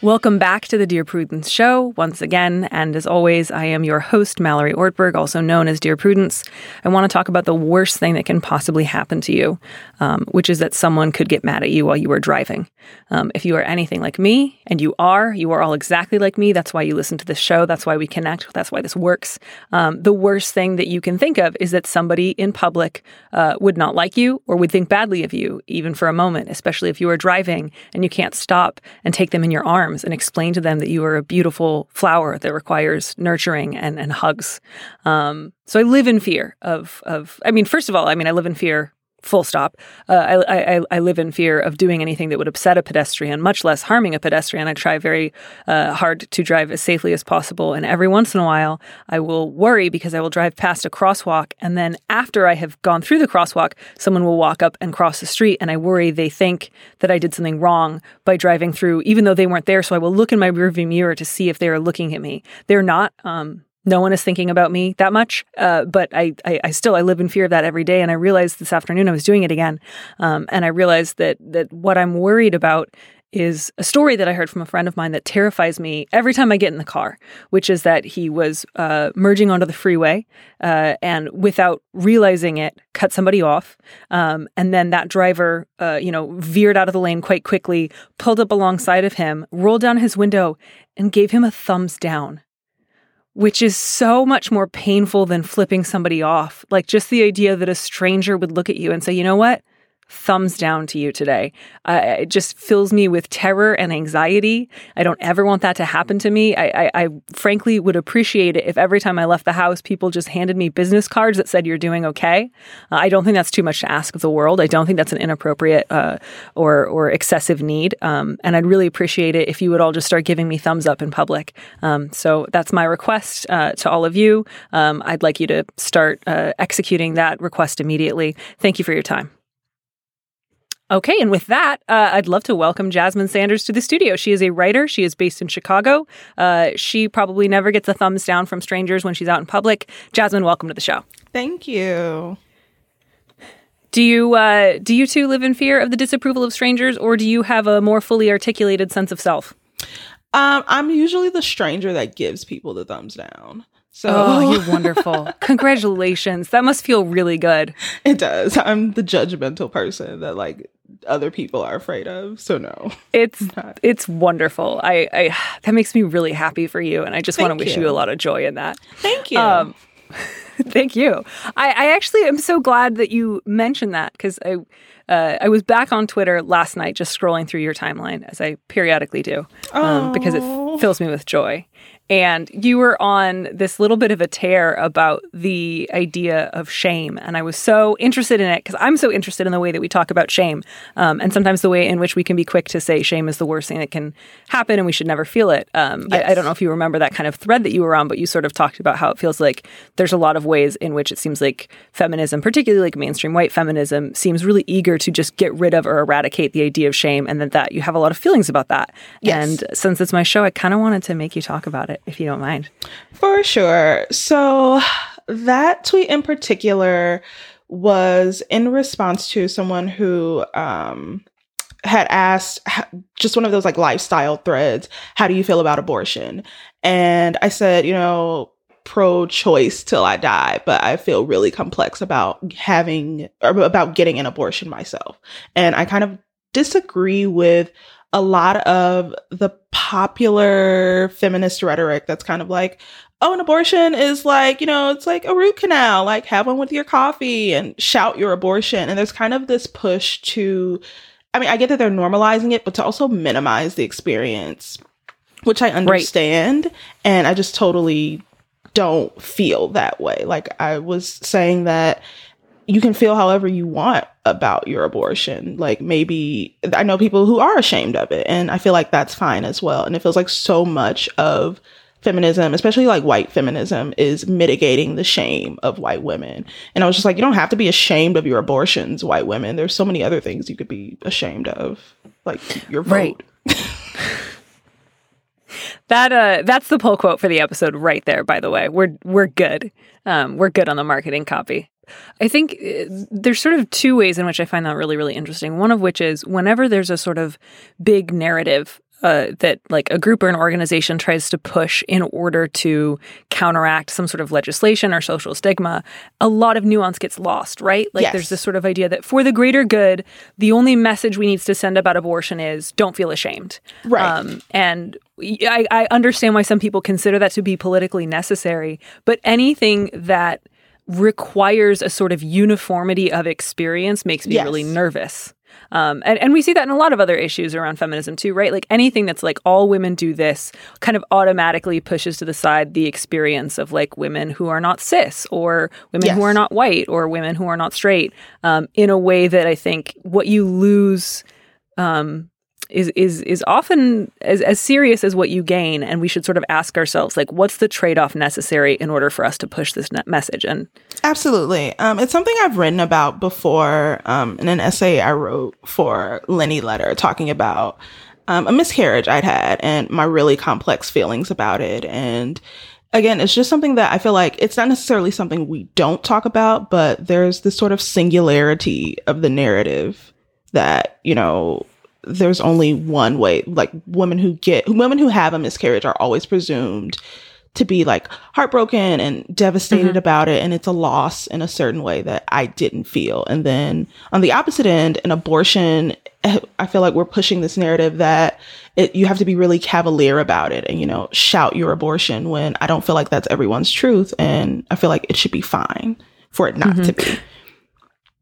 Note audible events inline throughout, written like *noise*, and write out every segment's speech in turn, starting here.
Welcome back to the Dear Prudence Show once again. And as always, I am your host, Mallory Ortberg, also known as Dear Prudence. I want to talk about the worst thing that can possibly happen to you, um, which is that someone could get mad at you while you are driving. Um, if you are anything like me, and you are, you are all exactly like me. That's why you listen to this show. That's why we connect. That's why this works. Um, the worst thing that you can think of is that somebody in public uh, would not like you or would think badly of you, even for a moment, especially if you are driving and you can't stop and take them in your arms and explain to them that you are a beautiful flower that requires nurturing and, and hugs. Um, so I live in fear of, of, I mean, first of all, I mean, I live in fear full stop. Uh, I, I, I live in fear of doing anything that would upset a pedestrian, much less harming a pedestrian. I try very uh, hard to drive as safely as possible. And every once in a while, I will worry because I will drive past a crosswalk. And then after I have gone through the crosswalk, someone will walk up and cross the street. And I worry they think that I did something wrong by driving through, even though they weren't there. So I will look in my rearview mirror to see if they are looking at me. They're not. Um, no one is thinking about me that much. Uh, but I, I, I, still I live in fear of that every day. And I realized this afternoon I was doing it again, um, and I realized that that what I'm worried about is a story that I heard from a friend of mine that terrifies me every time I get in the car, which is that he was uh, merging onto the freeway uh, and without realizing it, cut somebody off. Um, and then that driver, uh, you know, veered out of the lane quite quickly, pulled up alongside of him, rolled down his window, and gave him a thumbs down which is so much more painful than flipping somebody off. Like just the idea that a stranger would look at you and say, you know what? Thumbs down to you today. Uh, it just fills me with terror and anxiety. I don't ever want that to happen to me. I, I, I, frankly would appreciate it if every time I left the house, people just handed me business cards that said, You're doing okay. Uh, I don't think that's too much to ask of the world. I don't think that's an inappropriate uh, or, or excessive need. Um, and I'd really appreciate it if you would all just start giving me thumbs up in public. Um, so that's my request uh, to all of you. Um, I'd like you to start uh, executing that request immediately. Thank you for your time. Okay, and with that, uh, I'd love to welcome Jasmine Sanders to the studio. She is a writer. She is based in Chicago. Uh, she probably never gets a thumbs down from strangers when she's out in public. Jasmine, welcome to the show. Thank you. Do you uh, do you two live in fear of the disapproval of strangers, or do you have a more fully articulated sense of self? Um, I'm usually the stranger that gives people the thumbs down. So oh, *laughs* you're wonderful. Congratulations. That must feel really good. It does. I'm the judgmental person that like other people are afraid of. So no. It's *laughs* it's wonderful. I, I *sighs* that makes me really happy for you and I just want to wish you. a lot of joy in that. Thank you. Um, *laughs* thank you. I, I actually am so glad that you mentioned that because I uh, I was back on Twitter last night just scrolling through your timeline as I periodically do um, because it fills me with joy and you were on this little bit of a tear about the idea of shame and i was so interested in it because i'm so interested in the way that we talk about shame um, and sometimes the way in which we can be quick to say shame is the worst thing that can happen and we should never feel it um, yes. I, I, don't know if you remember that kind of thread that you were on but you sort of talked about how it feels like there's a lot of ways in which it seems like feminism particularly like mainstream white feminism seems really eager to just get rid of or eradicate the idea of shame and that, that you have a lot of feelings about that yes. and since it's my show i kind of wanted to make you talk about it if you don't mind. For sure. So that tweet in particular was in response to someone who um, had asked just one of those like lifestyle threads, how do you feel about abortion? And I said, you know, pro choice till I die, but I feel really complex about having or about getting an abortion myself. And I kind of disagree with a lot of the popular feminist rhetoric that's kind of like, oh, an abortion is like, you know, it's like a root canal, like have one with your coffee and shout your abortion. And there's kind of this push to, I mean, I get that they're normalizing it, but to also minimize the experience, which I understand. Right. And I just totally don't feel that way. Like I was saying that you can feel however you want about your abortion. Like maybe I know people who are ashamed of it and I feel like that's fine as well. And it feels like so much of feminism, especially like white feminism, is mitigating the shame of white women. And I was just like, you don't have to be ashamed of your abortions, white women. There's so many other things you could be ashamed of, like your vote. Right. That uh, that's the pull quote for the episode right there. By the way, we're we're good. Um, we're good on the marketing copy. I think uh, there's sort of two ways in which I find that really really interesting. One of which is whenever there's a sort of big narrative uh, that like a group or an organization tries to push in order to counteract some sort of legislation or social stigma, a lot of nuance gets lost, right? Like Yes. there's this sort of idea that for the greater good, the only message we need to send about abortion is don't feel ashamed. Right. Um, and I, I understand why some people consider that to be politically necessary, but anything that requires a sort of uniformity of experience makes me Yes. really nervous. Um, and, and we see that in a lot of other issues around feminism too, right? Like anything that's like all women do this kind of automatically pushes to the side the experience of like women who are not cis or women who are not white or women who are not straight um, in a way that I think what you lose um, is is is often as, as serious as what you gain, and we should sort of ask ourselves like, what's the trade off necessary in order for us to push this message? And Absolutely. Um, it's something I've written about before um, in an essay I wrote for Lenny Letter talking about um, a miscarriage I'd had and my really complex feelings about it. And again, it's just something that I feel like it's not necessarily something we don't talk about, but there's this sort of singularity of the narrative that, you know, there's only one way. Like women who get, women who have a miscarriage are always presumed to be like heartbroken and devastated mm-hmm. about it and it's a loss in a certain way that I didn't feel. And then on the opposite end, an abortion I feel like we're pushing this narrative that it, you have to be really cavalier about it and you know shout your abortion when I don't feel like that's everyone's truth and I feel like it should be fine for it not to mm-hmm. be.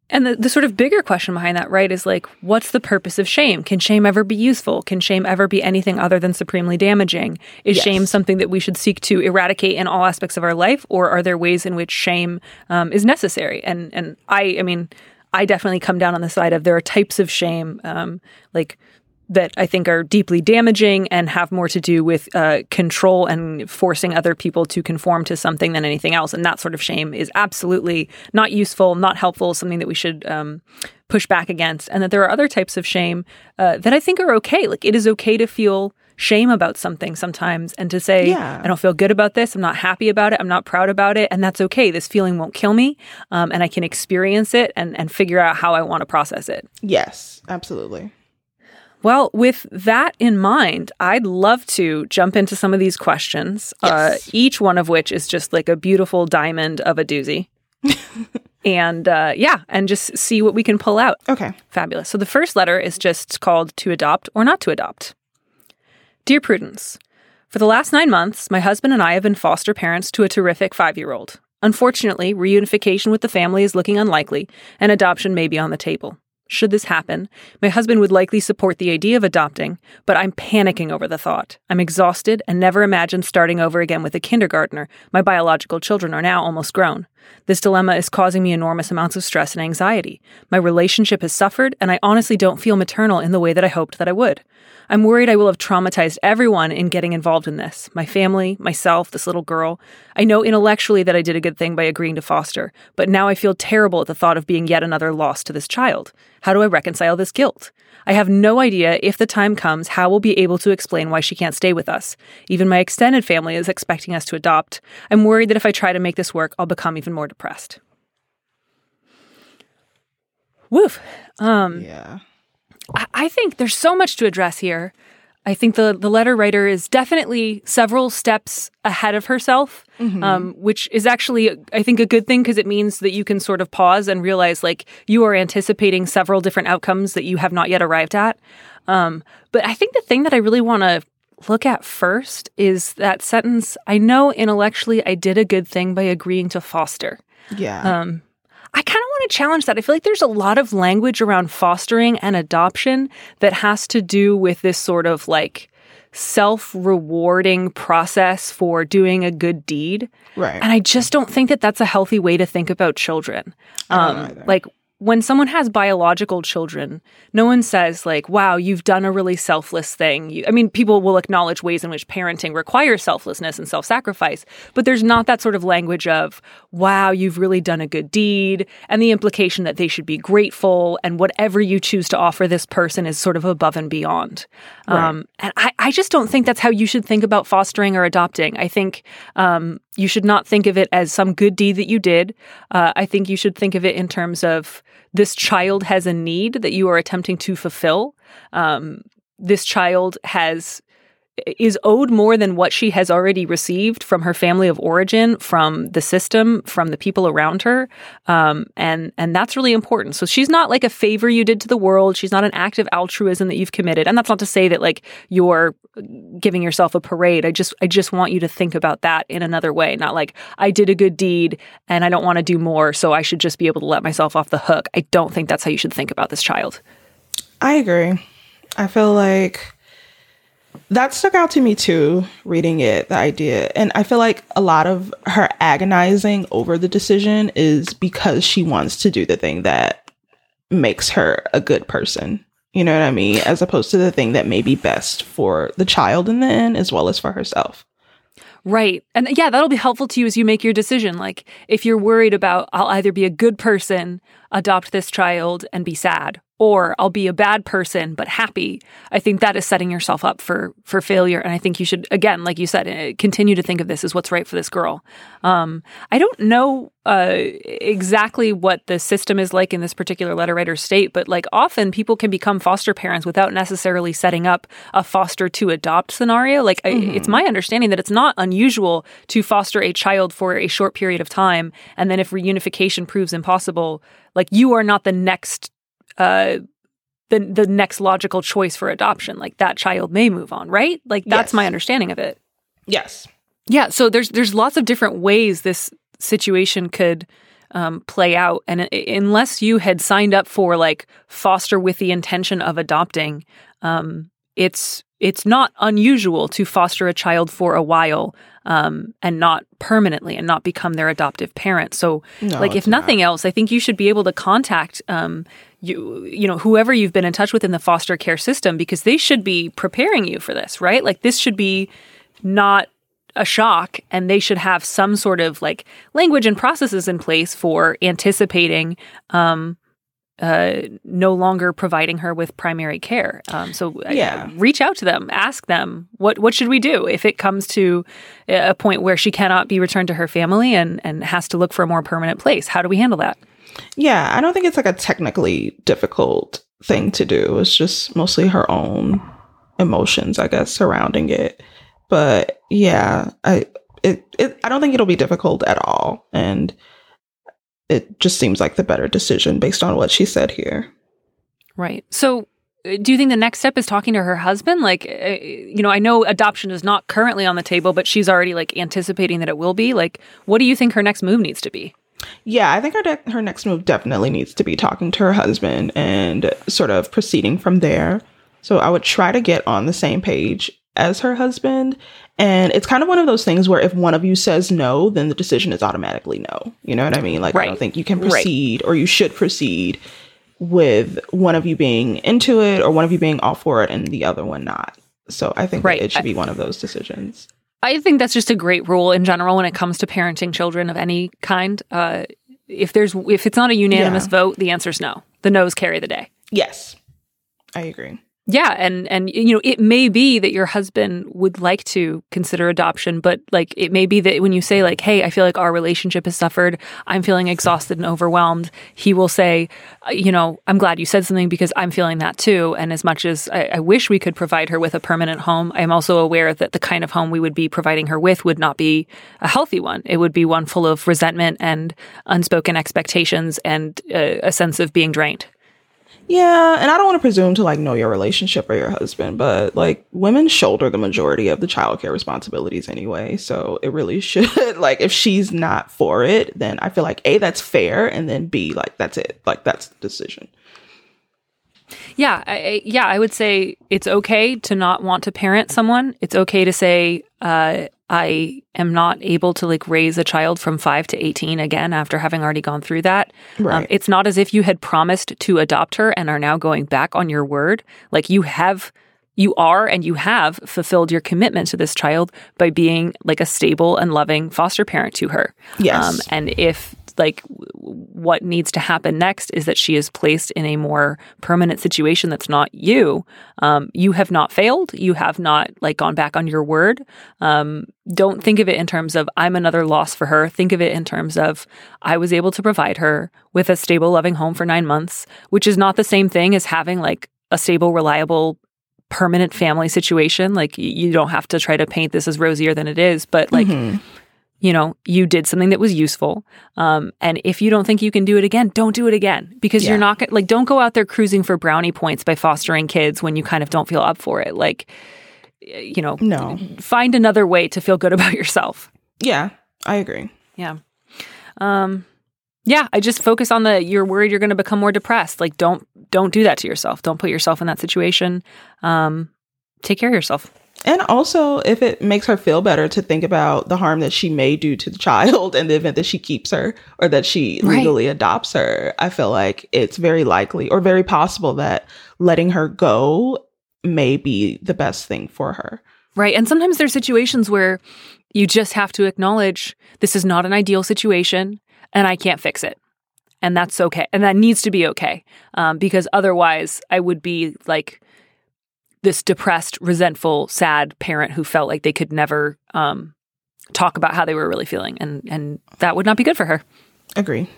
And the, the sort of bigger question behind that, right, is like, what's the purpose of shame? Can shame ever be useful? Can shame ever be anything other than supremely damaging? Is Yes. shame something that we should seek to eradicate in all aspects of our life, or are there ways in which shame um, is necessary? And and I, I mean, I definitely come down on the side of there are types of shame, um, like that I think are deeply damaging and have more to do with uh, control and forcing other people to conform to something than anything else. And that sort of shame is absolutely not useful, not helpful, something that we should um, push back against. And that there are other types of shame uh, that I think are okay. Like it is okay to feel shame about something sometimes and to say, Yeah. I don't feel good about this. I'm not happy about it. I'm not proud about it. And that's okay. This feeling won't kill me. Um, and I can experience it and, and figure out how I want to process it. Yes, absolutely. Well, with that in mind, I'd love to jump into some of these questions, uh, each one of which is just like a beautiful diamond of a doozy. *laughs* and uh, yeah, and just see what we can pull out. Okay. Fabulous. So the first letter is just called to adopt or not to adopt. Dear Prudence, for the last nine months, my husband and I have been foster parents to a terrific five year old. Unfortunately, reunification with the family is looking unlikely, and adoption may be on the table. Should this happen, my husband would likely support the idea of adopting, but I'm panicking over the thought. I'm exhausted and never imagined starting over again with a kindergartner. My biological children are now almost grown. This dilemma is causing me enormous amounts of stress and anxiety. My relationship has suffered, and I honestly don't feel maternal in the way that I hoped that I would. I'm worried I will have traumatized everyone in getting involved in this my family, myself, this little girl. I know intellectually that I did a good thing by agreeing to foster, but now I feel terrible at the thought of being yet another loss to this child. How do I reconcile this guilt? I have no idea if the time comes how we'll be able to explain why she can't stay with us. Even my extended family is expecting us to adopt. I'm worried that if I try to make this work, I'll become even more depressed. Woof. Um, Yeah. I- I think there's so much to address here. I think the the letter writer is definitely several steps ahead of herself, um, which is actually I think a good thing because it means that you can sort of pause and realize like you are anticipating several different outcomes that you have not yet arrived at. Um, but I think the thing that I really want to look at first is that sentence. I know intellectually I did a good thing by agreeing to foster. Yeah. Um, I kind of want to challenge that. I feel like there's a lot of language around fostering and adoption that has to do with this sort of like self rewarding process for doing a good deed. right. And I just don't think that that's a healthy way to think about children. Um, like, when someone has biological children, no one says like, "Wow, you've done a really selfless thing." You, I mean, people will acknowledge ways in which parenting requires selflessness and self-sacrifice, but there's not that sort of language of, "Wow, you've really done a good deed," and the implication that they should be grateful and whatever you choose to offer this person is sort of above and beyond. Right. Um, and I, I just don't think that's how you should think about fostering or adopting. I think um, you should not think of it as some good deed that you did. Uh, I think you should think of it in terms of this child has a need that you are attempting to fulfill. Um, this child has is owed more than what she has already received from her family of origin, from the system, from the people around her, um, and and that's really important. So she's not like a favor you did to the world. She's not an act of altruism that you've committed, and that's not to say that like you're giving yourself a parade. I just I just want you to think about that in another way, not like I did a good deed and I don't want to do more, so I should just be able to let myself off the hook. I don't think that's how you should think about this child. I agree. I feel like that stuck out to me too, reading it, the idea. And I feel like a lot of her agonizing over the decision is because she wants to do the thing that makes her a good person. You know what I mean? As opposed to the thing that may be best for the child in the end, as well as for herself. Right. And yeah, that'll be helpful to you as you make your decision. Like, if you're worried about, I'll either be a good person, adopt this child, and be sad, or I'll be a bad person but happy. I think that is setting yourself up for for failure. And I think you should, again, like you said, eh, continue to think of this as what's right for this girl. Um, I don't know uh, exactly what the system is like in this particular letter writer state, but like often people can become foster parents without necessarily setting up a foster to adopt scenario. Like mm-hmm. I, it's my understanding that it's not unusual to foster a child for a short period of time, and then if reunification proves impossible, like you are not the next uh, the the next logical choice for adoption. Like that child may move on, right? Like that's Yes. my understanding of it. Yes. Yeah. So there's there's lots of different ways this situation could um, play out, and unless you had signed up for like foster with the intention of adopting, um, it's it's not unusual to foster a child for a while um, and not permanently and not become their adoptive parent. So No, like if not. nothing else, I think you should be able to contact um, you you know whoever you've been in touch with in the foster care system because they should be preparing you for this, right? Like this should be not a shock and they should have some sort of like language and processes in place for anticipating um uh no longer providing her with primary care um so uh, Yeah. reach out to them ask them what what should we do if it comes to a point where she cannot be returned to her family and and has to look for a more permanent place how do we handle that Yeah, I don't think it's like a technically difficult thing to do. It's just mostly her own emotions, I guess, surrounding it. But yeah, I it, it I don't think it'll be difficult at all. And it just seems like the better decision based on what she said here. Right. So, uh, do you think the next step is talking to her husband? Like, uh, you know, I know adoption is not currently on the table, but she's already like anticipating that it will be. Like, what do you think her next move needs to be? Yeah, I think her de- her next move definitely needs to be talking to her husband and sort of proceeding from there. So I would try to get on the same page as her husband. And it's kind of one of those things where if one of you says no, then the decision is automatically no. You know what I mean? Like I don't think you can Right. proceed or you should proceed with one of you being into it or one of you being all for it and the other one not. So I think Right. it should be one of those decisions. I think that's just a great rule in general when it comes to parenting children of any kind. Uh, if there's if it's not a unanimous Yeah. vote, the answer's no. The no's carry the day. Yes. I agree. Yeah, and and you know, it may be that your husband would like to consider adoption, but like it may be that when you say like, "Hey, I feel like our relationship has suffered. I'm feeling exhausted and overwhelmed." He will say, "You know, I'm glad you said something because I'm feeling that too." And as much as I, I wish we could provide her with a permanent home, I'm also aware that the kind of home we would be providing her with would not be a healthy one. It would be one full of resentment and unspoken expectations and uh, a sense of being drained. Yeah, and I don't want to presume to like know your relationship or your husband, but like women shoulder the majority of the childcare responsibilities anyway. So it really *laughs* should like if she's not for it, then I feel like A, that's fair, and then B, like that's it. Like that's the decision. Yeah, I, yeah, I would say it's okay to not want to parent someone. It's okay to say, uh, I am not able to like raise a child from five to 18 again after having already gone through that. Um, it's not as if you had promised to adopt her and are now going back on your word. Like you have, you are and you have fulfilled your commitment to this child by being like a stable and loving foster parent to her. Yes. Um, and if like w- what needs to happen next is that she is placed in a more permanent situation that's not you, um, you have not failed. You have not like gone back on your word. Um, don't think of it in terms of I'm another loss for her. Think of it in terms of I was able to provide her with a stable, loving home for nine months, which is not the same thing as having like a stable, reliable permanent family situation like you don't have to try to paint this as rosier than it is but like Mhm. you know, you did something that was useful. Um, and if you don't think you can do it again, don't do it again because Yeah. you're not like, don't go out there cruising for brownie points by fostering kids when you kind of don't feel up for it. Like, you know, No. find another way to feel good *laughs* about yourself. Yeah, I agree. Yeah. Um, yeah, I just focus on the you're worried you're going to become more depressed. Like don't don't do that to yourself. Don't put yourself in that situation. Um, take care of yourself. And also, if it makes her feel better to think about the harm that she may do to the *laughs* child in the event that she keeps her or that she Right. legally adopts her, I feel like it's very likely or very possible that letting her go may be the best thing for her. Right. And sometimes there's situations where you just have to acknowledge this is not an ideal situation and I can't fix it. And that's okay. And that needs to be okay. Um, because otherwise, I would be like this depressed, resentful, sad parent who felt like they could never um, talk about how they were really feeling. And, and that would not be good for her. Agree.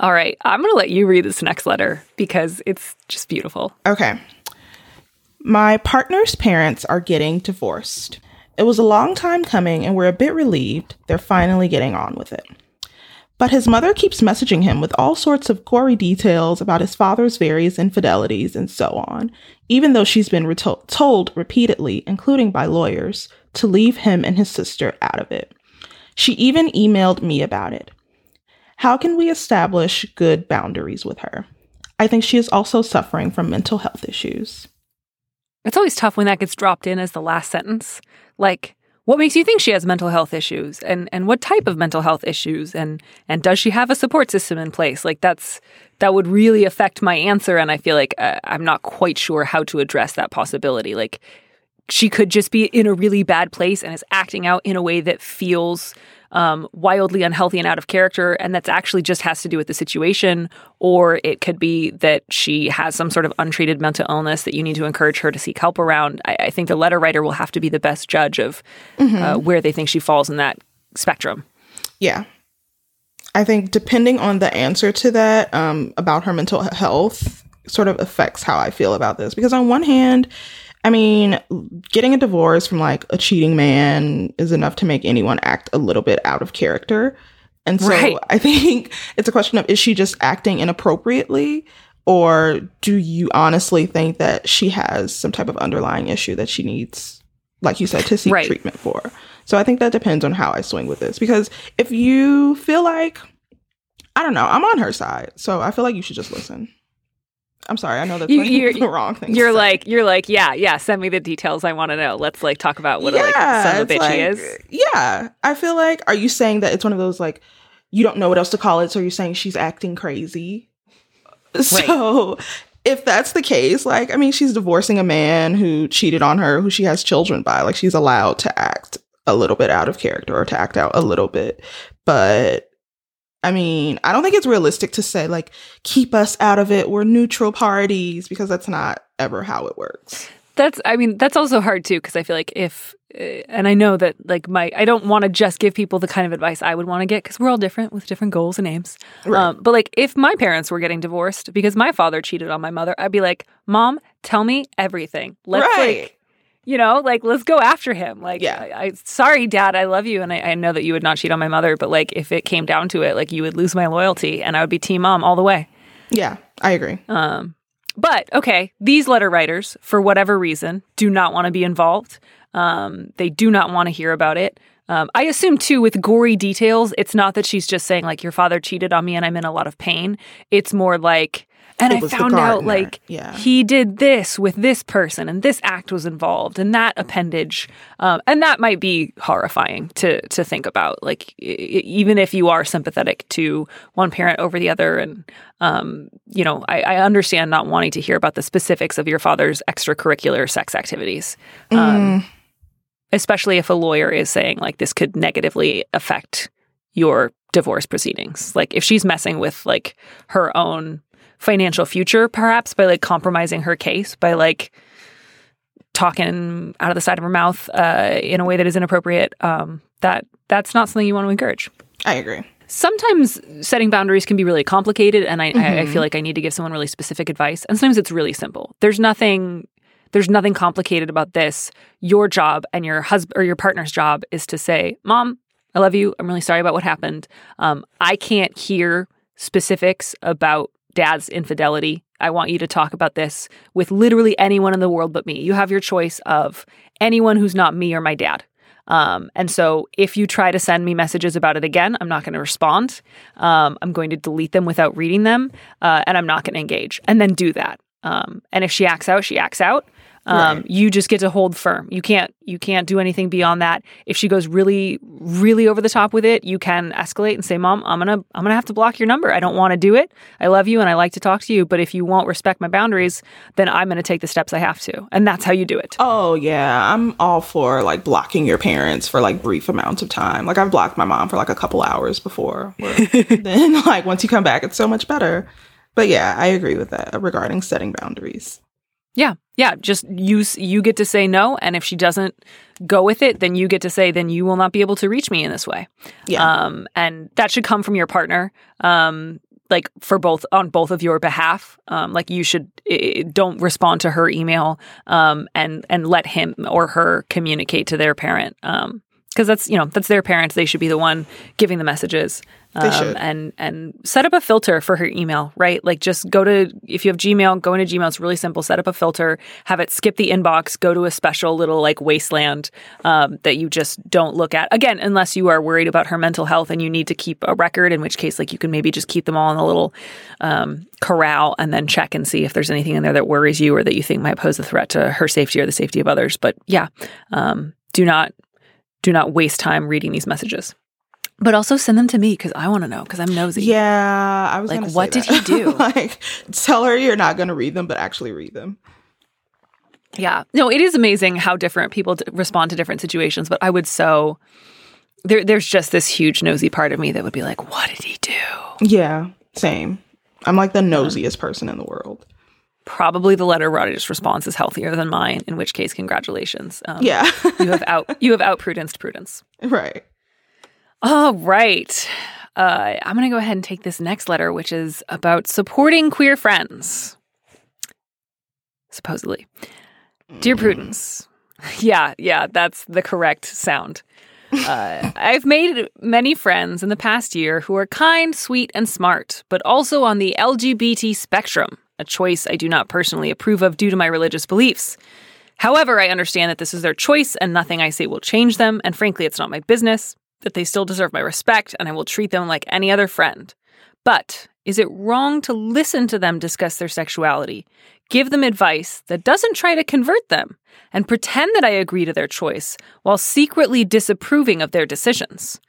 All right. I'm going to let you read this next letter because it's just beautiful. Okay. My partner's parents are getting divorced. It was a long time coming, and we're a bit relieved they're finally getting on with it. But his mother keeps messaging him with all sorts of gory details about his father's various infidelities and so on, even though she's been reto- told repeatedly, including by lawyers, to leave him and his sister out of it. She even emailed me about it. How can we establish good boundaries with her? I think she is also suffering from mental health issues. It's always tough when that gets dropped in as the last sentence. Like, what makes you think she has mental health issues? And and what type of mental health issues? And and does she have a support system in place? Like that's that would really affect my answer and i feel like uh, i'm not quite sure how to address that possibility. Like she could just be in a really bad place and is acting out in a way that feels um, wildly unhealthy and out of character, and that's actually just has to do with the situation, or it could be that she has some sort of untreated mental illness that you need to encourage her to seek help around. I, I think the letter writer will have to be the best judge of uh, where they think she falls in that spectrum. Yeah. I think depending on the answer to that um, about her mental health sort of affects how I feel about this. Because on one hand, I mean, getting a divorce from like a cheating man is enough to make anyone act a little bit out of character. And so Right. I think *laughs* it's a question of is she just acting inappropriately? Or do you honestly think that she has some type of underlying issue that she needs, like you said, to seek Right. treatment for? So I think that depends on how I swing with this. Because if you feel like, I don't know, I'm on her side. So I feel like you should just listen. I'm sorry. I know that's You- you're- *laughs* the wrong thing. You're like, you're like, yeah, yeah. Send me the details. I want to know. Let's like talk about what a like son of a bitch like- he is. Yeah. I feel like, are you saying that it's one of those like, you don't know what else to call it, so you're saying she's acting crazy? *laughs* So if that's the case, like, I mean, she's divorcing a man who cheated on her, who she has children by. Like, she's allowed to act a little bit out of character or to act out a little bit. But I mean, I don't think it's realistic to say, like, keep us out of it. We're neutral parties because that's not ever how it works. That's, I mean, that's also hard too, because I feel like if, uh, and I know that like my, I don't want to just give people the kind of advice I would want to get because we're all different with different goals and aims. Right. Um, but like if my parents were getting divorced because my father cheated on my mother, I'd be like, Mom, tell me everything. Let's right. like, you know, like let's go after him. Like, Yeah. I, I sorry, Dad, I love you, and I, I know that you would not cheat on my mother, but like if it came down to it, like you would lose my loyalty, and I would be Team Mom all the way. yeah, I agree. Um, but okay, these letter writers, for whatever reason, do not want to be involved. Um, they do not want to hear about it. Um, I assume too, with gory details, it's not that she's just saying like your father cheated on me and I'm in a lot of pain. It's more like and I found out like Yeah. he did this with this person and this act was involved and that appendage um, and that might be horrifying to to think about like even if you are sympathetic to one parent over the other and um, you know I, I understand not wanting to hear about the specifics of your father's extracurricular sex activities um, especially if a lawyer is saying like this could negatively affect your divorce proceedings. Like if she's messing with like her own financial future perhaps by like compromising her case by like talking out of the side of her mouth uh, in a way that is inappropriate um, that that's not something you want to encourage. I agree. sometimes setting boundaries can be really complicated and I, I, I Mhm. feel like i need to give someone really specific advice and sometimes it's really simple. There's nothing there's nothing complicated about this. Your job and your husband or your partner's job is to say mom i love you. I'm really sorry about what happened. Um, i can't hear specifics about dad's infidelity i want you to talk about this with literally anyone in the world but me you have your choice of anyone who's not me or my dad um, and so if you try to send me messages about it again, I'm not going to respond. Um, I'm going to delete them without reading them, uh, and I'm not going to engage. And then do that. Um, and if she acts out, she acts out. Um, Right. You just get to hold firm. You can't you can't do anything beyond that. If she goes really really over the top with it, you can escalate and say, "Mom, I'm gonna I'm gonna have to block your number. I don't want to do it. I love you and I like to talk to you, but if you won't respect my boundaries, then I'm gonna take the steps I have to." And that's how you do it. Oh yeah, I'm all for like blocking your parents for like brief amounts of time. Like I've blocked my mom for like a couple hours before. *laughs* then like once you come back, it's so much better. But yeah, I agree with that regarding setting boundaries. Yeah. Yeah. Just you, you get to say no. And if she doesn't go with it, then you get to say, then you will not be able to reach me in this way. Yeah. Um, and that should come from your partner. Um, like for both on both of your behalf, um, like you should eh, don't respond to her email, um, and and let him or her communicate to their parent, um, because that's you know that's their parents. They should be the one giving the messages. Should. and and set up a filter for her email, right? Like just go to if you have Gmail, go into Gmail. It's really simple. Set up a filter, have it skip the inbox, go to a special little like wasteland um, that you just don't look at again, unless you are worried about her mental health and you need to keep a record. In which case, like you can maybe just keep them all in a little um, corral and then check and see if there's anything in there that worries you or that you think might pose a threat to her safety or the safety of others. But yeah, um, do not do not waste time reading these messages. But also send them to me because I want to know because I'm nosy. Yeah, I was Like, what did he do? *laughs* like, tell her you're not going to read them, but actually read them. Yeah. No, it is amazing how different people d- respond to different situations. But I would so there. There's just this huge nosy part of me that would be like, "What did he do?" Yeah, same. I'm like the nosiest person in the world. Probably the letter writer's response is healthier than mine. In which case, congratulations. Um, Yeah, *laughs* you have out you have out prudenced prudence. right. All right. Uh, I'm going to go ahead and take this next letter, which is about supporting queer friends. Supposedly. Dear Prudence. Yeah, yeah, that's the correct sound. Uh, *laughs* I've made many friends in the past year who are kind, sweet, and smart, but also on the LGBT spectrum, a choice I do not personally approve of due to my religious beliefs. However, I understand that this is their choice and nothing I say will change them, and frankly, it's not my business, that they still deserve my respect, and I will treat them like any other friend. But is it wrong to listen to them discuss their sexuality, give them advice that doesn't try to convert them, and pretend that I agree to their choice while secretly disapproving of their decisions?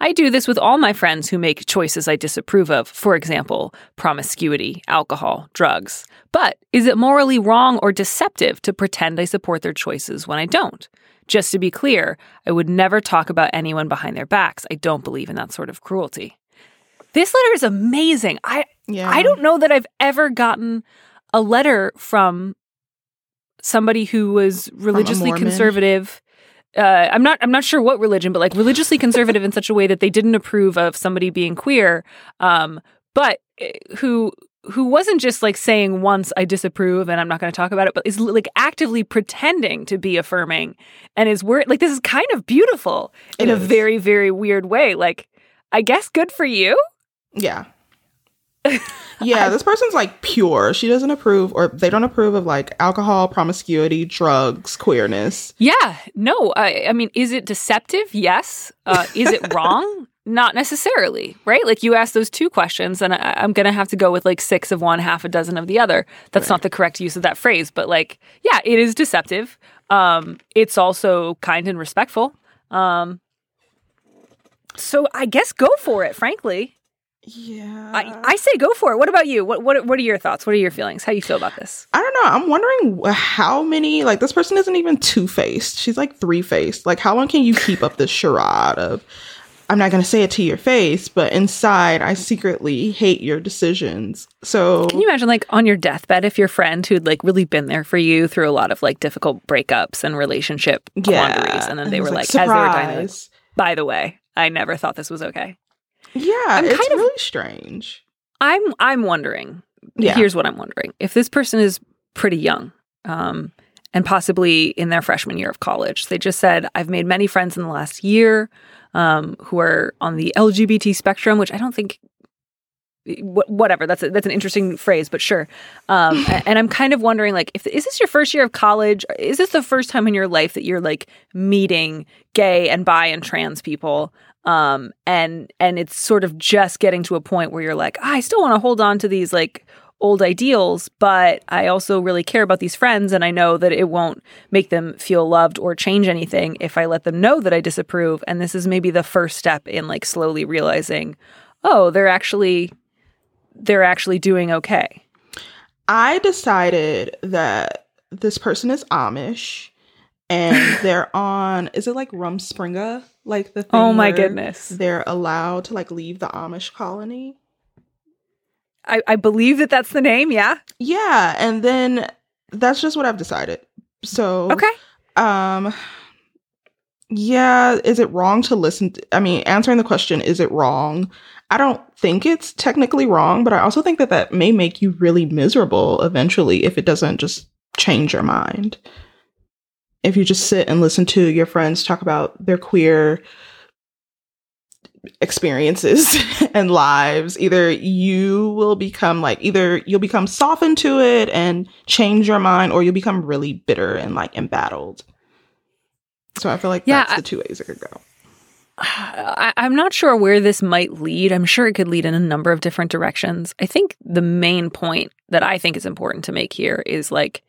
I do this with all my friends who make choices I disapprove of, for example, promiscuity, alcohol, drugs. But is it morally wrong or deceptive to pretend I support their choices when I don't? Just to be clear, I would never talk about anyone behind their backs. I don't believe in that sort of cruelty. This letter is amazing. I Yeah, I don't know that I've ever gotten a letter from somebody who was religiously conservative. Uh, I'm not. I'm not sure what religion, but like religiously conservative in such a way that they didn't approve of somebody being queer, um, but uh, who who wasn't just like saying once I disapprove and I'm not going to talk about it, but is like actively pretending to be affirming and is word like this is kind of beautiful in It a is. very very weird way. Like I guess good for you. Yeah. *laughs* Yeah, this person's like pure. She doesn't approve, or they don't approve of like alcohol, promiscuity, drugs, queerness. Yeah, no. I, I mean, is it deceptive? Yes. Uh, is it *laughs* wrong? not necessarily, right? Like you asked those two questions, and I, am going to have to go with like six of one, half a dozen of the other. That's right. not the correct use of that phrase, but like, yeah, it is deceptive. Um, it's also kind and respectful. Um, so I guess go for it, frankly. Yeah. I, I say go for it. What about you? What what what are your thoughts? What are your feelings? How do you feel about this? I don't know. I'm wondering how many like this person isn't even two-faced. She's like three-faced. Like how long can you keep up this charade of I'm not going to say it to your face, but inside I secretly hate your decisions. So Can you imagine like on your deathbed if your friend who'd like really been there for you through a lot of like difficult breakups and relationship yeah. quandaries and then they were like, like as they were dying like, by the way, I never thought this was okay. Yeah, I'm it's kind of, really strange. I'm I'm wondering. Yeah. Here's what I'm wondering: if this person is pretty young, um, and possibly in their freshman year of college, they just said, "I've made many friends in the last year um, who are on the LGBT spectrum," which I don't think whatever that's a, that's an interesting phrase but sure um, *laughs* and i'm kind of wondering like if is this your first year of college is this the first time in your life that you're like meeting gay and bi and trans people um, and and it's sort of just getting to a point where you're like, I still want to hold on to these like old ideals, but I also really care about these friends and I know that it won't make them feel loved or change anything if I let them know that I disapprove. And this is maybe the first step in like slowly realizing, oh, they're actually they're actually doing okay. I decided that this person is Amish and they're on is it like Rumspringa? Like the Oh my goodness. They're allowed to like leave the Amish colony. I, I believe that that's the name, yeah. Yeah, and then that's just what I've decided. So Okay. Um yeah, is it wrong to listen to, I mean, answering the question is it wrong? I don't think it's technically wrong, but I also think that that may make you really miserable eventually if it doesn't just change your mind if you just sit and listen to your friends talk about their queer experiences *laughs* and lives either you will become like either you'll become softened to it and change your mind or you'll become really bitter and like embattled so i feel like yeah, that's the two ways it could go I, am not sure where this might lead. I'm sure it could lead in a number of different directions. I think the main point that I think is important to make here is like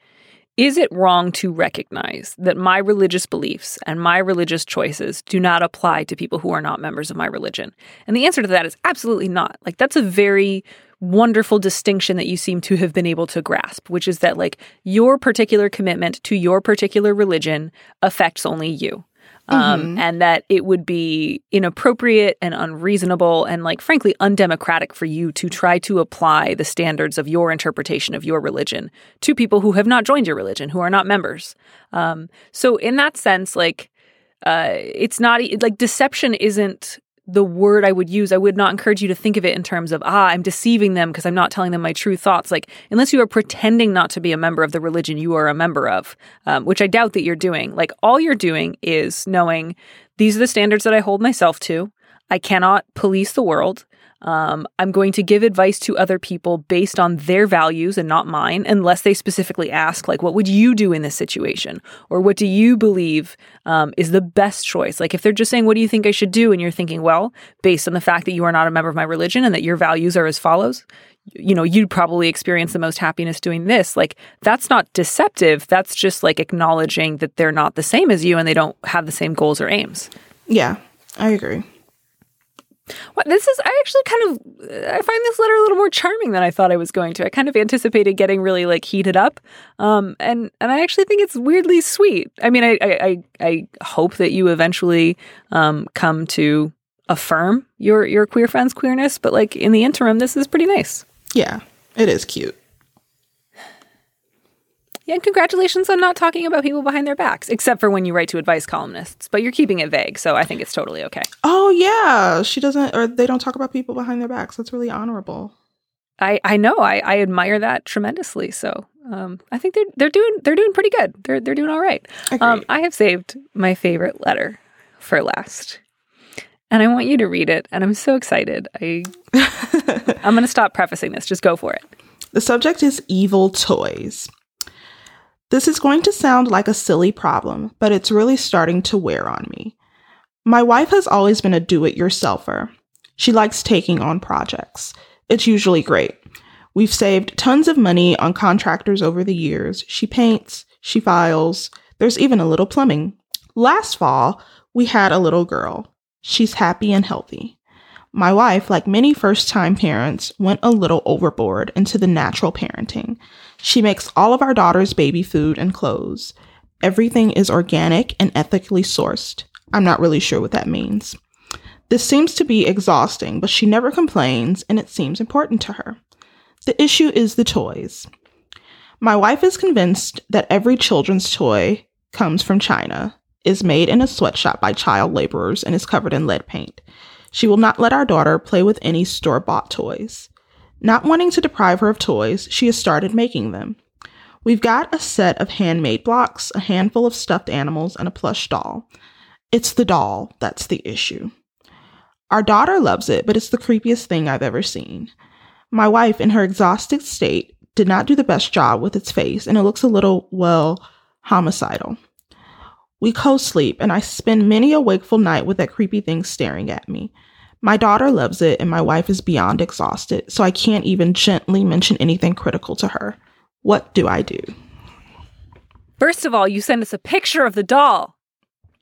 is it wrong to recognize that my religious beliefs and my religious choices do not apply to people who are not members of my religion? And the answer to that is absolutely not. Like, that's a very wonderful distinction that you seem to have been able to grasp, which is that, like, your particular commitment to your particular religion affects only you um, mm-hmm. and that it would be inappropriate and unreasonable and, like, frankly, undemocratic for you to try to apply the standards of your interpretation of your religion to people who have not joined your religion, who are not members. Um, so, in that sense, like, uh, it's not like deception isn't the word I would use, I would not encourage you to think of it in terms of, ah, I'm deceiving them because I'm not telling them my true thoughts. Like, unless you are pretending not to be a member of the religion you are a member of, um, which I doubt that you're doing, like, all you're doing is knowing these are the standards that I hold myself to. I cannot police the world. Um, I'm going to give advice to other people based on their values and not mine, unless they specifically ask, like, what would you do in this situation? Or what do you believe um, is the best choice? Like, if they're just saying, what do you think I should do? And you're thinking, well, based on the fact that you are not a member of my religion and that your values are as follows, you know, you'd probably experience the most happiness doing this. Like, that's not deceptive. That's just like acknowledging that they're not the same as you and they don't have the same goals or aims. Yeah, I agree. Well, this is I actually kind of I find this letter a little more charming than I thought I was going to. I kind of anticipated getting really like heated up, um, and and I actually think it's weirdly sweet. I mean, I I I, hope that you eventually um, come to affirm your your queer friend's queerness, but like in the interim, this is pretty nice. Yeah, it is cute. Yeah, and congratulations on not talking about people behind their backs, except for when you write to advice columnists. But you're keeping it vague, so I think it's totally okay. Oh yeah, she doesn't, or they don't talk about people behind their backs. That's really honorable. I I know. I, I admire that tremendously. So um, I think they're they're doing they're doing pretty good. They're they're doing all right. Um, I have saved my favorite letter for last, and I want you to read it. And I'm so excited. I *laughs* I'm going to stop prefacing this. Just go for it. The subject is evil toys. This is going to sound like a silly problem, but it's really starting to wear on me. My wife has always been a do it yourselfer. She likes taking on projects. It's usually great. We've saved tons of money on contractors over the years. She paints, she files, there's even a little plumbing. Last fall, we had a little girl. She's happy and healthy. My wife, like many first time parents, went a little overboard into the natural parenting. She makes all of our daughter's baby food and clothes. Everything is organic and ethically sourced. I'm not really sure what that means. This seems to be exhausting, but she never complains and it seems important to her. The issue is the toys. My wife is convinced that every children's toy comes from China, is made in a sweatshop by child laborers, and is covered in lead paint. She will not let our daughter play with any store bought toys. Not wanting to deprive her of toys, she has started making them. We've got a set of handmade blocks, a handful of stuffed animals, and a plush doll. It's the doll that's the issue. Our daughter loves it, but it's the creepiest thing I've ever seen. My wife, in her exhausted state, did not do the best job with its face, and it looks a little, well, homicidal. We co sleep, and I spend many a wakeful night with that creepy thing staring at me. My daughter loves it, and my wife is beyond exhausted, so I can't even gently mention anything critical to her. What do I do? First of all, you send us a picture of the doll.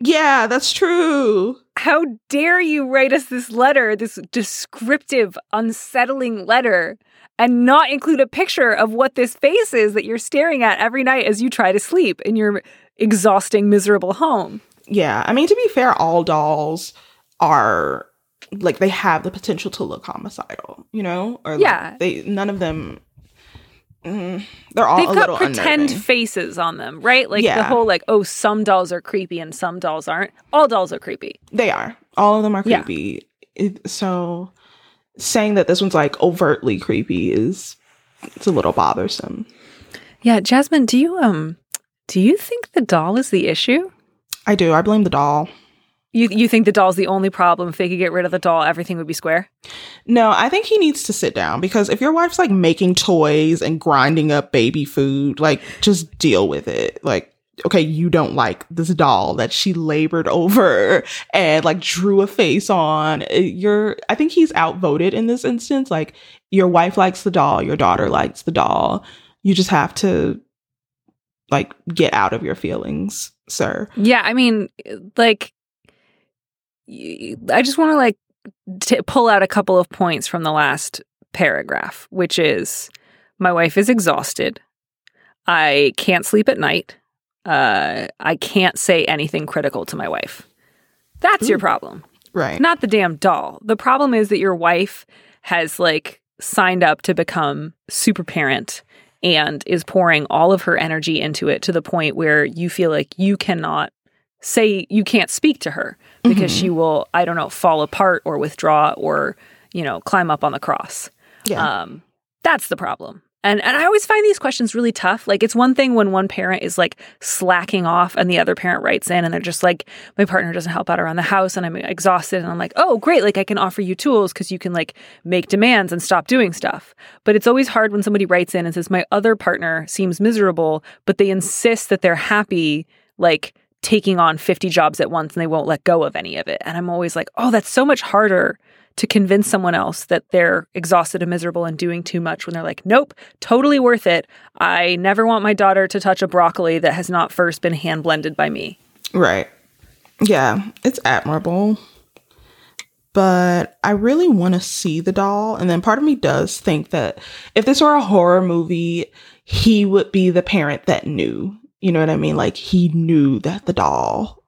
Yeah, that's true. How dare you write us this letter, this descriptive, unsettling letter, and not include a picture of what this face is that you're staring at every night as you try to sleep in your exhausting, miserable home? Yeah, I mean, to be fair, all dolls are like they have the potential to look homicidal, you know? Or like, Yeah. they none of them. mm, they're all They've a got little pretend unnerving. faces on them, right? Like the whole like, oh, some dolls are creepy and some dolls aren't. All dolls are creepy. They are. All of them are Yeah. creepy. It, so saying that this one's like overtly creepy is it's a little bothersome. Yeah, Jasmine, do you um do you think the doll is the issue? I do. I blame the doll. You you think the doll's the only problem? If they could get rid of the doll, everything would be square? No, I think he needs to sit down because if your wife's like making toys and grinding up baby food, like just deal with it. Like, okay, you don't like this doll that she labored over and like drew a face on. Uh, You're, I think he's outvoted in this instance. Like, your wife likes the doll, your daughter likes the doll. You just have to like get out of your feelings, sir. Yeah, I mean, like, y- I just want to like t- pull out a couple of points from the last paragraph, which is my wife is exhausted. I can't sleep at night. Uh, I can't say anything critical to my wife. That's your problem, Right. not the damn doll. The problem is that your wife has like signed up to become super parent and is pouring all of her energy into it to the point where you feel like you cannot say you can't speak to her because Mhm. she will I don't know fall apart or withdraw or you know climb up on the cross. yeah. Um, that's the problem. And and I always find these questions really tough. Like it's one thing when one parent is like slacking off and the other parent writes in and they're just like, my partner doesn't help out around the house and I'm exhausted and I'm like, oh great, like I can offer you tools because you can like make demands and stop doing stuff. But it's always hard when somebody writes in and says, my other partner seems miserable, but they insist that they're happy, like taking on 50 jobs at once and they won't let go of any of it. And I'm always like, oh, that's so much harder to convince someone else that they're exhausted and miserable and doing too much when they're like, nope, totally worth it. I never want my daughter to touch a broccoli that has not first been hand blended by me. Right. Yeah, it's admirable. But I really want to see the doll. And then part of me does think that if this were a horror movie, he would be the parent that knew. You know what I mean? Like he knew that the doll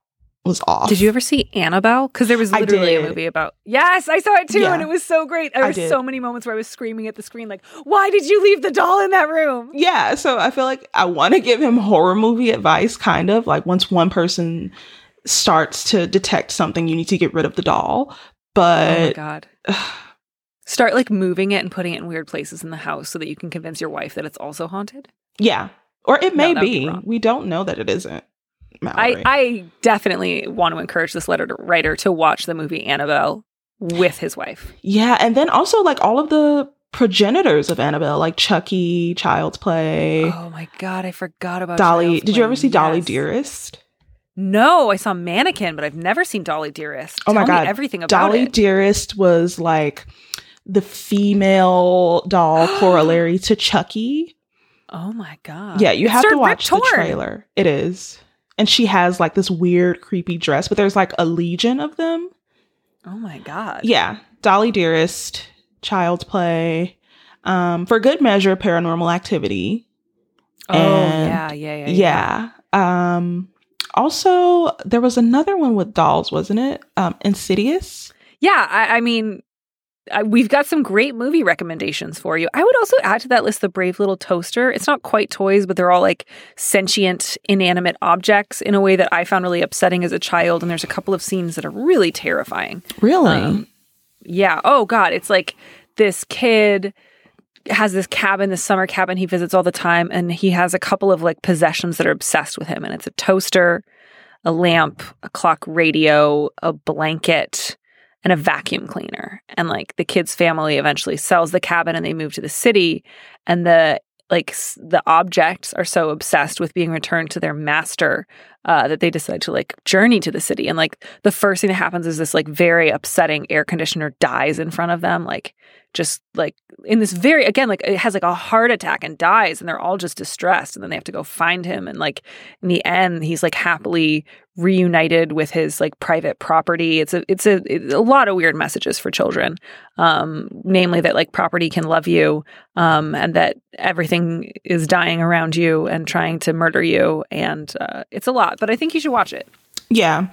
was off. Did you ever see Annabelle? Because there was literally a movie about. Yes, I saw it too, Yeah. and it was so great. There I were did. so many moments where I was screaming at the screen, like, "Why did you leave the doll in that room?" Yeah, so I feel like I want to give him horror movie advice, kind of like once one person starts to detect something, you need to get rid of the doll. oh my But god. Start like moving it and putting it in weird places in the house so that you can convince your wife that it's also haunted. yeah, or it may would be be. We don't know that it isn't. I, Mallory. I definitely want to encourage this letter to writer to watch the movie Annabelle with his wife. Yeah, and then also like all of the progenitors of Annabelle, like Chucky, Child's Play, Oh my god, I forgot about Dolly. Did you ever see Dolly Dearest? No, I saw Mannequin, but I've never seen Dolly Dearest. Oh my Tell me God. everything about Dolly it. Dearest was like the female doll *gasps* corollary to Chucky. oh my god. Yeah, you It have to watch the trailer. It is. And she has like this weird, creepy dress, but there's like a legion of them. Oh my god. Yeah. Dolly Dearest, Child's Play, um, for good measure, paranormal activity. Oh And- yeah, yeah, yeah, Yeah. Um, also, there was another one with dolls, wasn't it? Um, Insidious. Yeah, I, I mean, we've got some great movie recommendations for you. I would also add to that list the Brave Little Toaster. It's not quite toys, but they're all like sentient, inanimate objects in a way that I found really upsetting as a child. And there's a couple of scenes that are really terrifying. Really? Um, Yeah. Oh God, it's like this kid has this cabin, this summer cabin he visits all the time, and he has a couple of like possessions that are obsessed with him, and it's a toaster, a lamp, a clock radio, a blanket, and a vacuum cleaner. And like the kid's family eventually sells the cabin and they move to the city, and the like the objects are so obsessed with being returned to their master uh, that they decide to like journey to the city. And like the first thing that happens is this like very upsetting air conditioner dies in front of them, like just like in this very again like it has like a heart attack and dies, and they're all just distressed. And then they have to go find him, and like in the end, he's like happily reunited with his like private property. It's a it's a it's a lot of weird messages for children, um, namely that like property can love you, um, and that everything is dying around you and trying to murder you, and uh, it's a lot. But I think you should watch it. Yeah.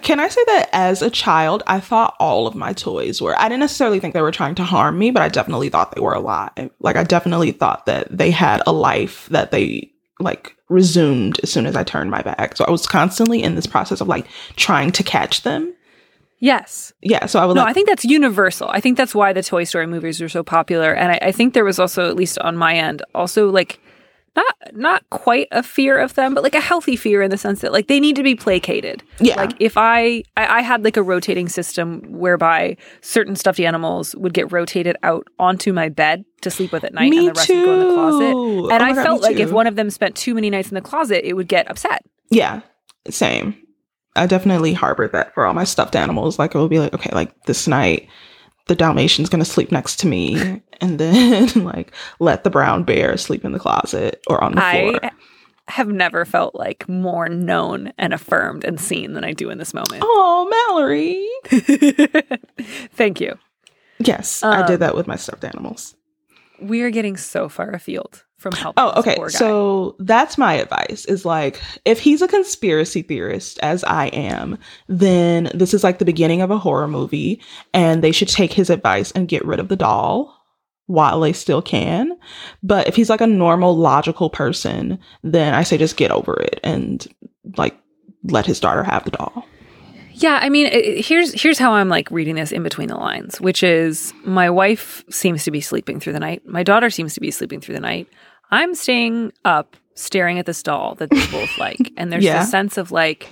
Can I say that as a child, I thought all of my toys were, I didn't necessarily think they were trying to harm me, but I definitely thought they were alive. Like, I definitely thought that they had a life that they like resumed as soon as I turned my back. So I was constantly in this process of like trying to catch them. Yes. Yeah. So I would. No, like, I think that's universal. I think that's why the Toy Story movies are so popular. And I, I think there was also, at least on my end, also like not not quite a fear of them, but like a healthy fear in the sense that like they need to be placated. Yeah. Like if I, I I had like a rotating system whereby certain stuffed animals would get rotated out onto my bed to sleep with at night, Me and the rest would go in the too. closet. Oh And my I God, felt like if one of them spent too many nights in the closet, it would get upset. yeah, same. I definitely harbored that for all my stuffed animals. Like, it would be like, okay, like this night, the Dalmatian's gonna sleep next to me, and then *laughs* like let the brown bear sleep in the closet or on the floor. I have never felt like more known and affirmed and seen than I do in this moment. Oh, Mallory. *laughs* Thank you. Yes, I did Um, that with my stuffed animals. We are getting so far afield from helping. Oh, okay. So that's my advice is like, if he's a conspiracy theorist, as I am, then this is like the beginning of a horror movie, and they should take his advice and get rid of the doll while they still can. But if he's like a normal, logical person, then I say just get over it and like let his daughter have the doll. Yeah, I mean, it- here's here's how I'm like reading this in between the lines, which is my wife seems to be sleeping through the night. My daughter seems to be sleeping through the night. I'm staying up staring at this doll that they both *laughs* like. And there's Yeah. a sense of like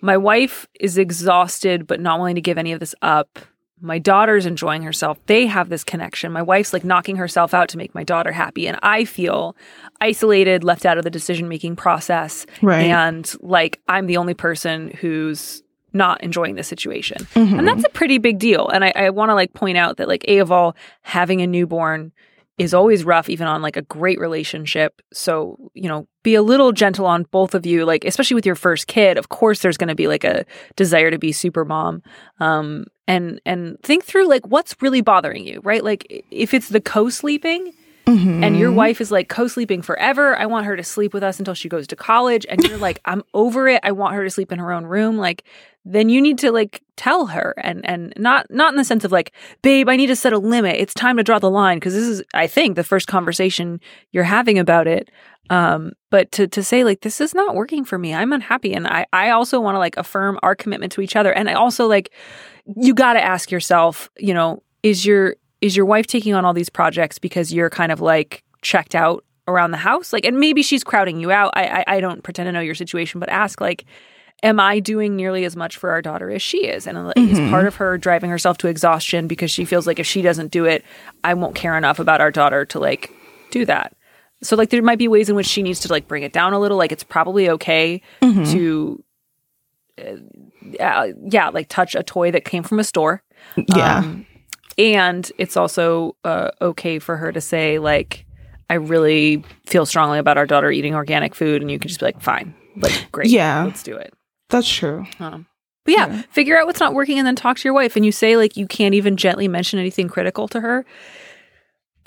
my wife is exhausted but not willing to give any of this up. My daughter's enjoying herself. They have this connection. My wife's like knocking herself out to make my daughter happy and I feel isolated, left out of the decision-making process Right. and like I'm the only person who's not enjoying the situation. Mhm. And that's a pretty big deal. And I, I want to like point out that like A of all, having a newborn is always rough, even on like a great relationship. So, you know, be a little gentle on both of you, like especially with your first kid. Of course there's gonna be like a desire to be super mom. Um and and think through like what's really bothering you, right? Like if it's the co-sleeping, and your Mhm. wife is like co-sleeping forever. I want her to sleep with us until she goes to college. And you're like i'm over it. I want her to sleep in her own room. Like then you need to like tell her and and not not in the sense of like babe i need to set a limit. It's time to draw the line. Because this is i think the first conversation you're having about it. Um but to to say like this is not working for me. I'm unhappy. And i i also want to like affirm our commitment to each other. And i also like you got to ask yourself you know is your is your wife taking on all these projects because you're kind of like checked out around the house like and maybe she's crowding you out i i, I don't pretend to know your situation but ask like am i doing nearly as much for our daughter as she is and like, is part of her driving herself to exhaustion because she feels like if she doesn't do it i won't care enough about our daughter to like do that so like there might be ways in which she needs to like bring it down a little like it's probably okay Mhm. to uh, yeah, like touch a toy that came from a store. Yeah. Um, and it's also uh, okay for her to say, like, I really feel strongly about our daughter eating organic food. And you can just be like, fine, like, great. Yeah. Let's do it. That's true. Um, but yeah, Yeah. figure out what's not working and then talk to your wife. And you say, like, you can't even gently mention anything critical to her.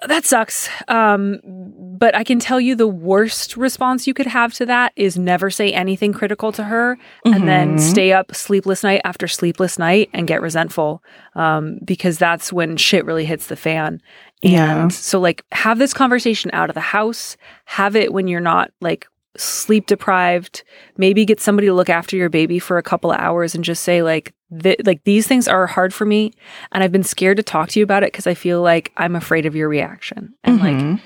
That sucks. Um, but I can tell you the worst response you could have to that is never say anything critical to her and then Mhm. stay up sleepless night after sleepless night and get resentful um, because that's when shit really hits the fan. And Yeah. so, like, have this conversation out of the house, have it when you're not like sleep deprived. Maybe get somebody to look after your baby for a couple of hours and just say, like, th- like these things are hard for me, and I've been scared to talk to you about it because I feel like I'm afraid of your reaction. And like, Mhm.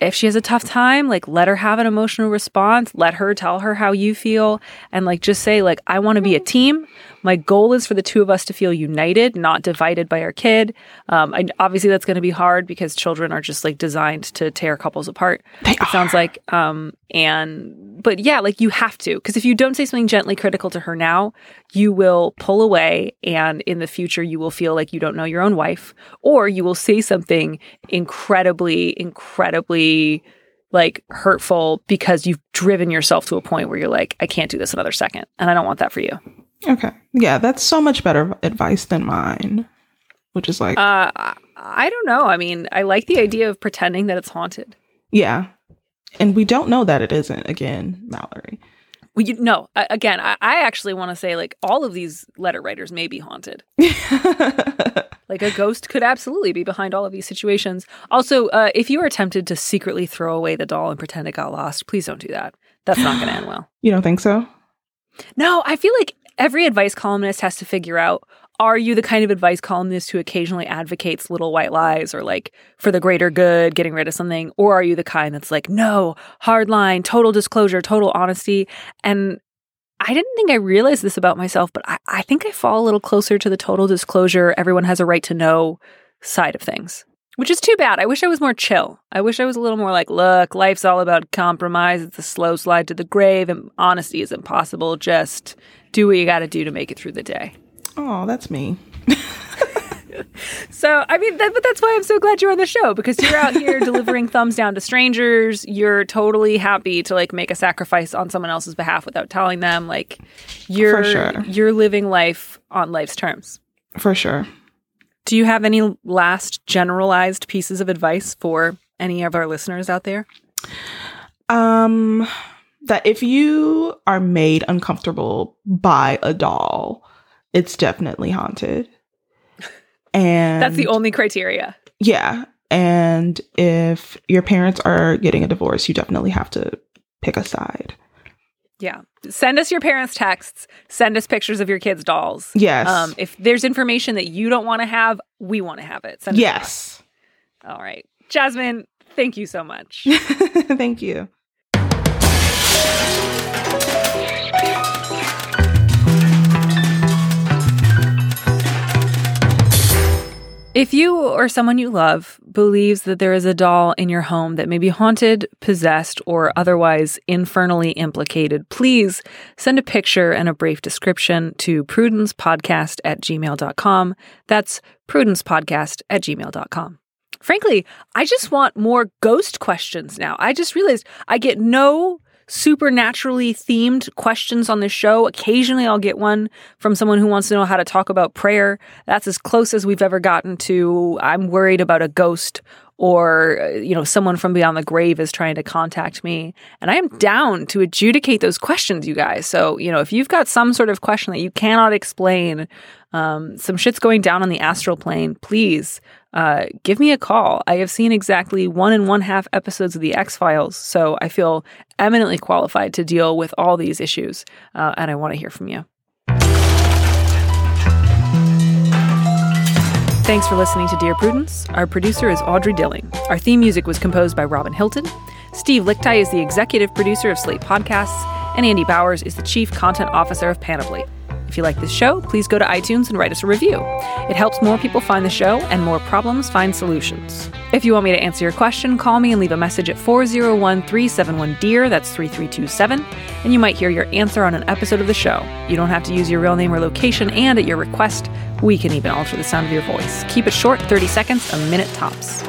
if she has a tough time, like let her have an emotional response. Let her tell her how you feel and like just say like I want to be a team. My goal is for the two of us to feel united, not divided by our kid. Um, I, obviously that's going to be hard because children are just like designed to tear couples apart. They It sounds like um and but yeah, like you have to because if you don't say something gently critical to her now, you will pull away and in the future you will feel like you don't know your own wife or you will say something incredibly incredibly like hurtful because you've driven yourself to a point where you're like I can't do this another second and I don't want that for you. Okay. Yeah, that's so much better advice than mine, which is like, Uh I- don't know. I mean, I like the idea of pretending that it's haunted. yeah. And we don't know that it isn't, again, Mallory. Well, you no. Again, I, I actually want to say like all of these letter writers may be haunted. *laughs* Like a ghost could absolutely be behind all of these situations. Also, uh, if you are tempted to secretly throw away the doll and pretend it got lost, please don't do that. That's not going to end well. *gasps* you don't think so? No, I feel like every advice columnist has to figure out are you the kind of advice columnist who occasionally advocates little white lies or like for the greater good, getting rid of something? Or are you the kind that's like, no, hard line, total disclosure, total honesty? And I didn't think I realized this about myself, but I, I think I fall a little closer to the total disclosure, everyone has a right to know side of things. Which is too bad. I wish I was more chill. I wish I was a little more like, look, life's all about compromise. It's a slow slide to the grave, and honesty is impossible. Just do what you got to do to make it through the day. Oh, that's me. *laughs* So, I mean, that, but that's why I'm so glad you're on the show because you're out here *laughs* delivering thumbs down to strangers. You're totally happy to like make a sacrifice on someone else's behalf without telling them. Like, you're sure. you're living life on life's terms. For sure. Do you have any last generalized pieces of advice for any of our listeners out there? Um, that if you are made uncomfortable by a doll, it's definitely haunted. *laughs* And That's the only criteria. yeah. And if your parents are getting a divorce, you definitely have to pick a side. Yeah. Send us your parents' texts. Send us pictures of your kids' dolls. Yes. Um, if there's information that you don't want to have, we want to have it. Send it yes. All right. Jasmine, thank you so much. *laughs* Thank you. If you or someone you love believes that there is a doll in your home that may be haunted, possessed, or otherwise infernally implicated, please send a picture and a brief description to prudencepodcast at gmail.com. That's prudencepodcast at gmail.com. Frankly, I just want more ghost questions now. I just realized I get no supernaturally themed questions on this show. Occasionally I'll get one from someone who wants to know how to talk about prayer. That's as close as we've ever gotten to I'm worried about a ghost or uh, you know someone from beyond the grave is trying to contact me and I am down to adjudicate those questions you guys. So, you know, if you've got some sort of question that you cannot explain, um, some shit's going down on the astral plane, please uh, give me a call. I have seen exactly one and one half episodes of The X Files, so I feel eminently qualified to deal with all these issues, uh, and I want to hear from you. Thanks for listening to Dear Prudence. Our producer is Audrey Dilling. Our theme music was composed by Robin Hilton. Steve Lickteig is the executive producer of Slate Podcasts, and Andy Bowers is the chief content officer of Panoply. If you like this show, please go to iTunes and write us a review. It helps more people find the show and more problems find solutions. If you want me to answer your question, call me and leave a message at 401 371 DEAR, that's 3327, and you might hear your answer on an episode of the show. You don't have to use your real name or location, and at your request, we can even alter the sound of your voice. Keep it short, 30 seconds, a minute tops.